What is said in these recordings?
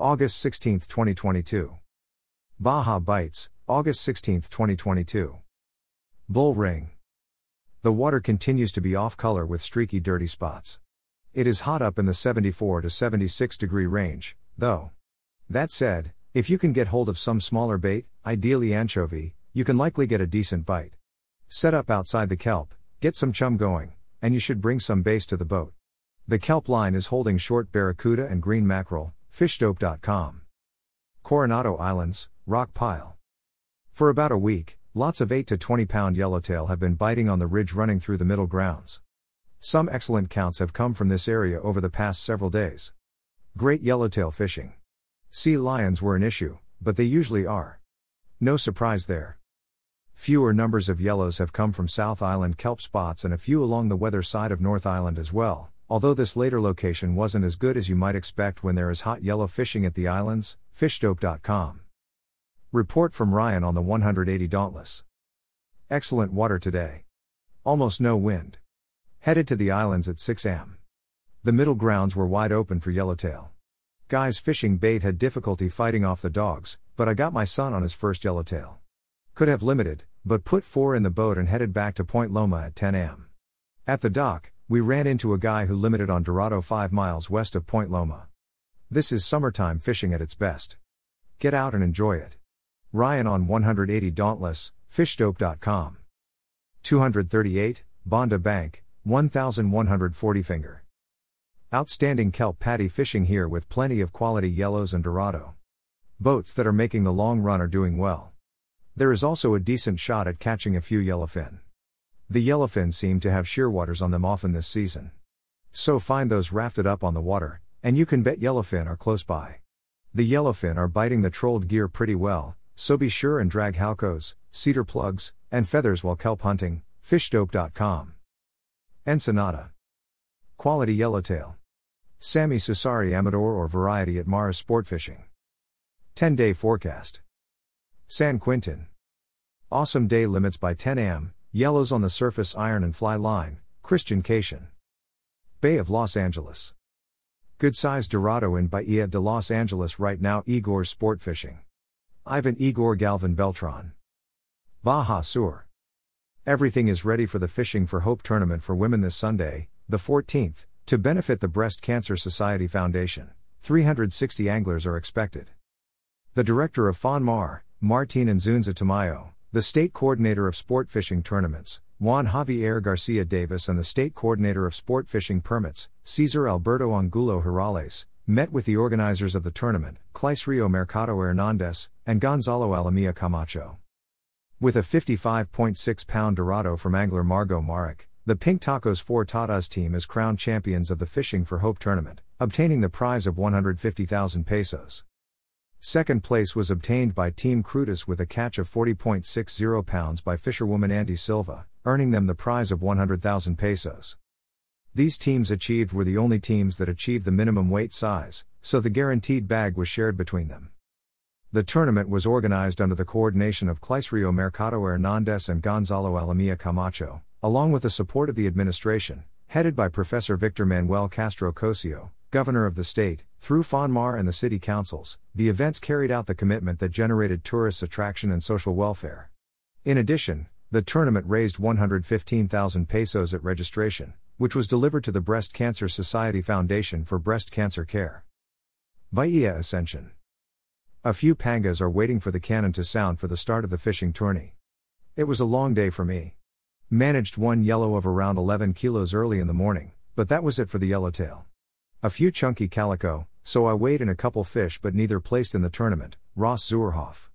August 16, 2022. Baja Bites, August 16, 2022. Bull Ring. The water continues to be off color with streaky dirty spots. It is hot up in the 74 to 76 degree range, though. That said, if you can get hold of some smaller bait, ideally anchovy, you can likely get a decent bite. Set up outside the kelp, get some chum going, and you should bring some bass to the boat. The kelp line is holding short barracuda and green mackerel, fishdope.com. Coronado Islands, Rock Pile. For about a week, lots of 8 to 20 pound yellowtail have been biting on the ridge running through the middle grounds. Some excellent counts have come from this area over the past several days. Great yellowtail fishing. Sea lions were an issue, but they usually are. No surprise there. Fewer numbers of yellows have come from South Island kelp spots and a few along the weather side of North Island as well, although this later location wasn't as good as you might expect when there is hot yellow fishing at the islands. Fishdope.com. Report from Ryan on the 180 Dauntless. Excellent water today. Almost no wind. Headed to the islands at 6 am. The middle grounds were wide open for yellowtail. Guys fishing bait had difficulty fighting off the dogs, but I got my son on his first yellowtail. Could have limited, but put four in the boat and headed back to Point Loma at 10 am. At the dock, we ran into a guy who limited on Dorado 5 miles west of Point Loma. This is summertime fishing at its best. Get out and enjoy it. Ryan on 180 Dauntless, fishdope.com. 238, Banda Bank, 1140 finger. Outstanding kelp patty fishing here with plenty of quality yellows and dorado. Boats that are making the long run are doing well. There is also a decent shot at catching a few yellowfin. The yellowfin seem to have shearwaters on them often this season. So find those rafted up on the water, and you can bet yellowfin are close by. The yellowfin are biting the trolled gear pretty well, so be sure and drag halcos, cedar plugs, and feathers while kelp hunting. Fishdope.com. Ensenada. Quality yellowtail. Sammy Susari Amador or variety at Mara Sport Fishing. 10 day forecast. San Quintin. Awesome day limits by 10 am, yellows on the surface iron and fly line, Christian Cation. Bay of Los Angeles. Good size Dorado in Bahia de Los Angeles right now Igor Sport Fishing. Ivan Igor Galvin Beltran. Baja Sur. Everything is ready for the Fishing for Hope tournament for women this Sunday, the 14th, to benefit the Breast Cancer Society Foundation. 360 anglers are expected. The director of FONMAR, Martin and Zunza Tamayo, the state coordinator of sport fishing tournaments, Juan Javier Garcia Davis, and the state coordinator of sport fishing permits, Cesar Alberto Angulo Hirales, met with the organizers of the tournament, Claisrio Mercado Hernandez, and Gonzalo Alamia Camacho. With a 55.6 pound Dorado from angler Margot Marek, the Pink Tacos 4 Tatas team is crowned champions of the Fishing for Hope tournament, obtaining the prize of 150,000 pesos. Second place was obtained by Team Crudas with a catch of 40.60 pounds by fisherwoman Andy Silva, earning them the prize of 100,000 pesos. These teams achieved were the only teams that achieved the minimum weight size, so the guaranteed bag was shared between them. The tournament was organized under the coordination of Claisrio Mercado Hernandez and Gonzalo Alamia Camacho, along with the support of the administration, headed by Professor Victor Manuel Castro Cosio, governor of the state, through FONMAR and the city councils. The events carried out the commitment that generated tourists' attraction and social welfare. In addition, the tournament raised 115,000 pesos at registration, which was delivered to the Breast Cancer Society Foundation for breast cancer care. Bahia Ascension. A few pangas are waiting for the cannon to sound for the start of the fishing tourney. It was a long day for me. Managed one yellow of around 11 kilos early in the morning, but that was it for the yellowtail. A few chunky calico, so I weighed in a couple fish but neither placed in the tournament. Ross Zurhoff.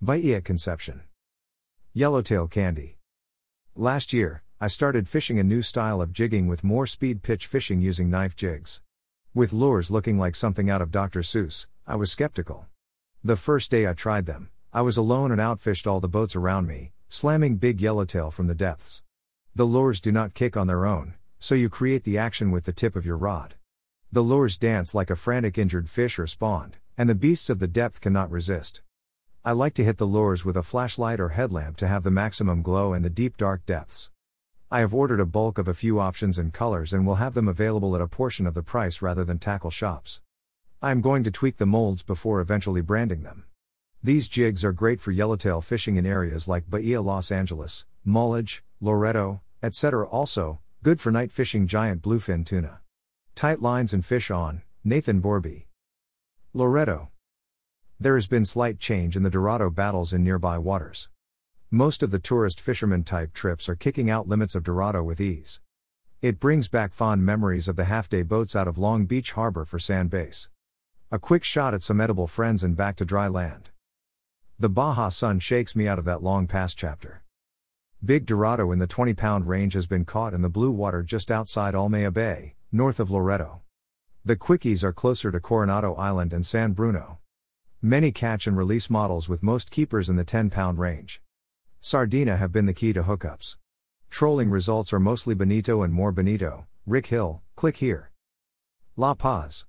Bahia Concepcion. Yellowtail Candy. Last year, I started fishing a new style of jigging with more speed pitch fishing using knife jigs. With lures looking like something out of Dr. Seuss, I was skeptical. The first day I tried them, I was alone and outfished all the boats around me, slamming big yellowtail from the depths. The lures do not kick on their own, so you create the action with the tip of your rod. The lures dance like a frantic injured fish or spawned, and the beasts of the depth cannot resist. I like to hit the lures with a flashlight or headlamp to have the maximum glow in the deep dark depths. I have ordered a bulk of a few options and colors and will have them available at a portion of the price rather than tackle shops. I am going to tweak the molds before eventually branding them. These jigs are great for yellowtail fishing in areas like Bahia Los Angeles, Mulegé, Loreto, etc. Also, good for night fishing giant bluefin tuna. Tight lines and fish on, Nathan Borby. Loreto. There has been slight change in the Dorado battles in nearby waters. Most of the tourist fisherman type trips are kicking out limits of Dorado with ease. It brings back fond memories of the half day boats out of Long Beach Harbor for Sand Base. A quick shot at some edible friends and back to dry land. The Baja sun shakes me out of that long past chapter. Big Dorado in the 20 pound range has been caught in the blue water just outside Almea Bay, north of Loreto. The quickies are closer to Coronado Island and San Bruno. Many catch and release models with most keepers in the 10 pound range. Sardina have been the key to hookups. Trolling results are mostly bonito and more bonito, Rick Hill, click here. La Paz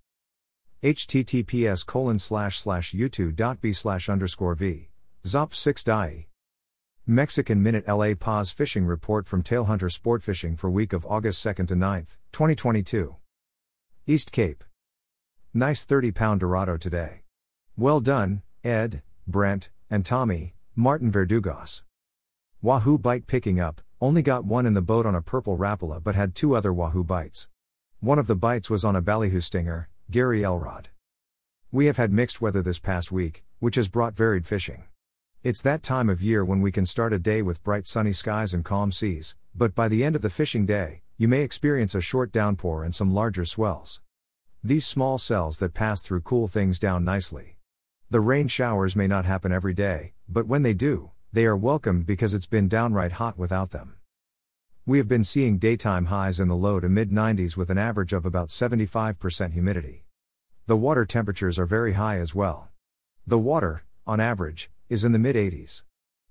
https colon slash slash u2.b slash underscore v. Zop 6 die. Mexican Minute LA Paz Fishing Report from Tailhunter Sport Fishing for week of August 2nd to 9th, 2022. East Cape. Nice 30 pound Dorado today. Well done, Ed, Brent, and Tommy, Martin Verdugos. Wahoo bite picking up, only got one in the boat on a purple rapala but had two other Wahoo bites. One of the bites was on a ballyhoo stinger, Gary Elrod. We have had mixed weather this past week, which has brought varied fishing. It's that time of year when we can start a day with bright sunny skies and calm seas, but by the end of the fishing day, you may experience a short downpour and some larger swells. These small cells that pass through cool things down nicely. The rain showers may not happen every day, but when they do, they are welcomed because it's been downright hot without them. We have been seeing daytime highs in the low to mid 90s with an average of about 75% humidity. The water temperatures are very high as well. The water, on average, is in the mid 80s.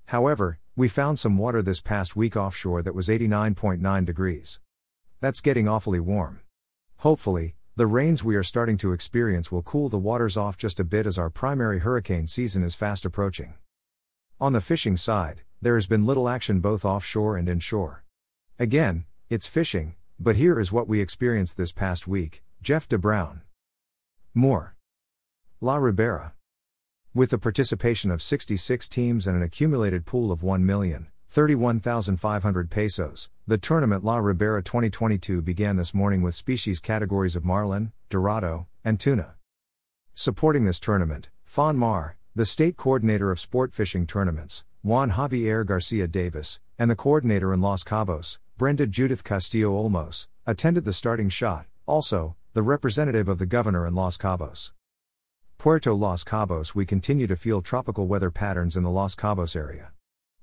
However, we found some water this past week offshore that was 89.9 degrees. That's getting awfully warm. Hopefully, the rains we are starting to experience will cool the waters off just a bit as our primary hurricane season is fast approaching. On the fishing side, there has been little action both offshore and inshore. Again, it's fishing, but here is what we experienced this past week Jeff DeBrun. More. La Ribera. With the participation of 66 teams and an accumulated pool of 1,031,500 pesos, the tournament La Ribera 2022 began this morning with species categories of marlin, dorado, and tuna. Supporting this tournament, FONMAR, the state coordinator of sport fishing tournaments, Juan Javier Garcia Davis, and the coordinator in Los Cabos, Brenda Judith Castillo Olmos, attended the starting shot, also, the representative of the governor in Los Cabos. Puerto Los Cabos We continue to feel tropical weather patterns in the Los Cabos area.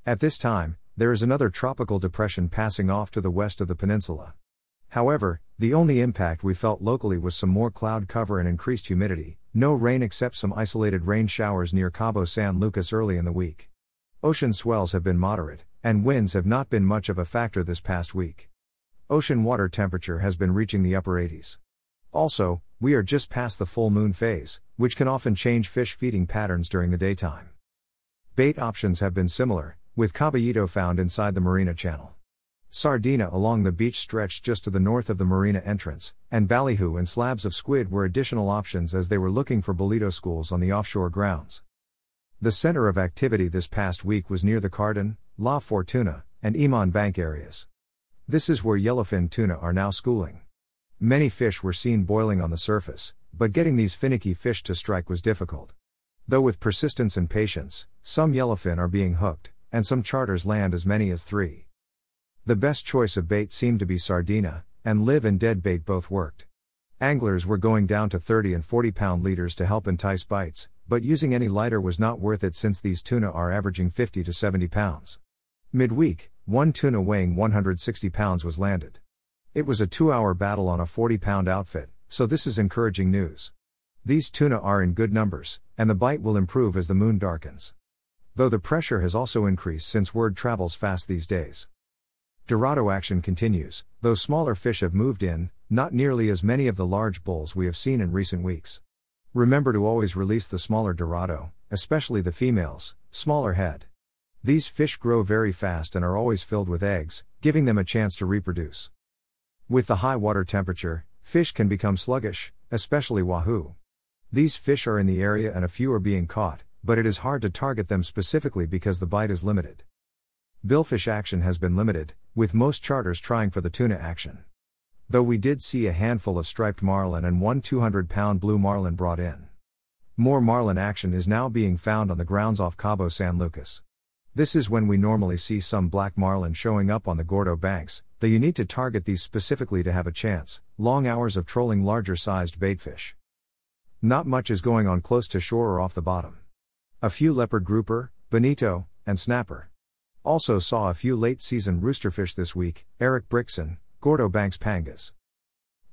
At this time, there is another tropical depression passing off to the west of the peninsula. However, the only impact we felt locally was some more cloud cover and increased humidity, no rain except some isolated rain showers near Cabo San Lucas early in the week. Ocean swells have been moderate, and winds have not been much of a factor this past week. Ocean water temperature has been reaching the upper 80s. Also, we are just past the full moon phase, which can often change fish feeding patterns during the daytime. Bait options have been similar, with caballito found inside the marina channel. Sardina along the beach stretched just to the north of the marina entrance, and ballyhoo and slabs of squid were additional options as they were looking for bolito schools on the offshore grounds. The center of activity this past week was near the Cardon, La Fortuna, and Iman Bank areas. This is where yellowfin tuna are now schooling. Many fish were seen boiling on the surface, but getting these finicky fish to strike was difficult. Though with persistence and patience, some yellowfin are being hooked, and some charters land as many as three. The best choice of bait seemed to be sardina, and live and dead bait both worked. Anglers were going down to 30 and 40 pound leaders to help entice bites, but using any lighter was not worth it since these tuna are averaging 50 to 70 pounds. Midweek, one tuna weighing 160 pounds was landed. It was a two hour battle on a 40 pound outfit, so this is encouraging news. These tuna are in good numbers, and the bite will improve as the moon darkens. Though the pressure has also increased since word travels fast these days. Dorado action continues, though smaller fish have moved in, not nearly as many of the large bulls we have seen in recent weeks. Remember to always release the smaller Dorado, especially the females, smaller head. These fish grow very fast and are always filled with eggs, giving them a chance to reproduce. With the high water temperature, fish can become sluggish, especially wahoo. These fish are in the area and a few are being caught, but it is hard to target them specifically because the bite is limited. Billfish action has been limited, with most charters trying for the tuna action. Though we did see a handful of striped marlin and one 200 pound blue marlin brought in. More marlin action is now being found on the grounds off Cabo San Lucas. This is when we normally see some black marlin showing up on the Gordo banks, though you need to target these specifically to have a chance, long hours of trolling larger sized baitfish. Not much is going on close to shore or off the bottom. A few leopard grouper, bonito, and snapper. Also saw a few late season roosterfish this week, Eric Brictson, Gordo Banks Pangas.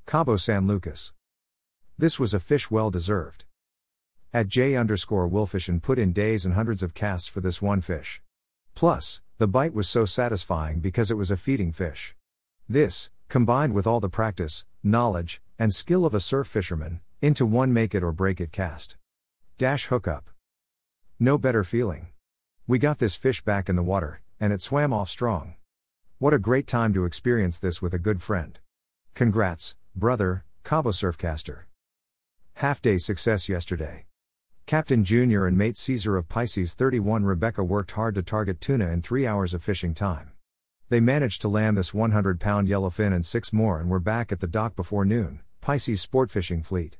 Cabo San Lucas. This was a fish well deserved. At J underscore and put in days and hundreds of casts for this one fish. Plus, the bite was so satisfying because it was a feeding fish. This, combined with all the practice, knowledge, and skill of a surf fisherman, into one make it or break it cast. Dash hookup. No better feeling. We got this fish back in the water, and it swam off strong. What a great time to experience this with a good friend. Congrats, brother, Cabo Surfcaster. Half day success yesterday. Captain Junior and mate Caesar of Pisces 31 Rebecca worked hard to target tuna in three hours of fishing time. They managed to land this 100 pound yellowfin and six more and were back at the dock before noon, Pisces sport fishing fleet.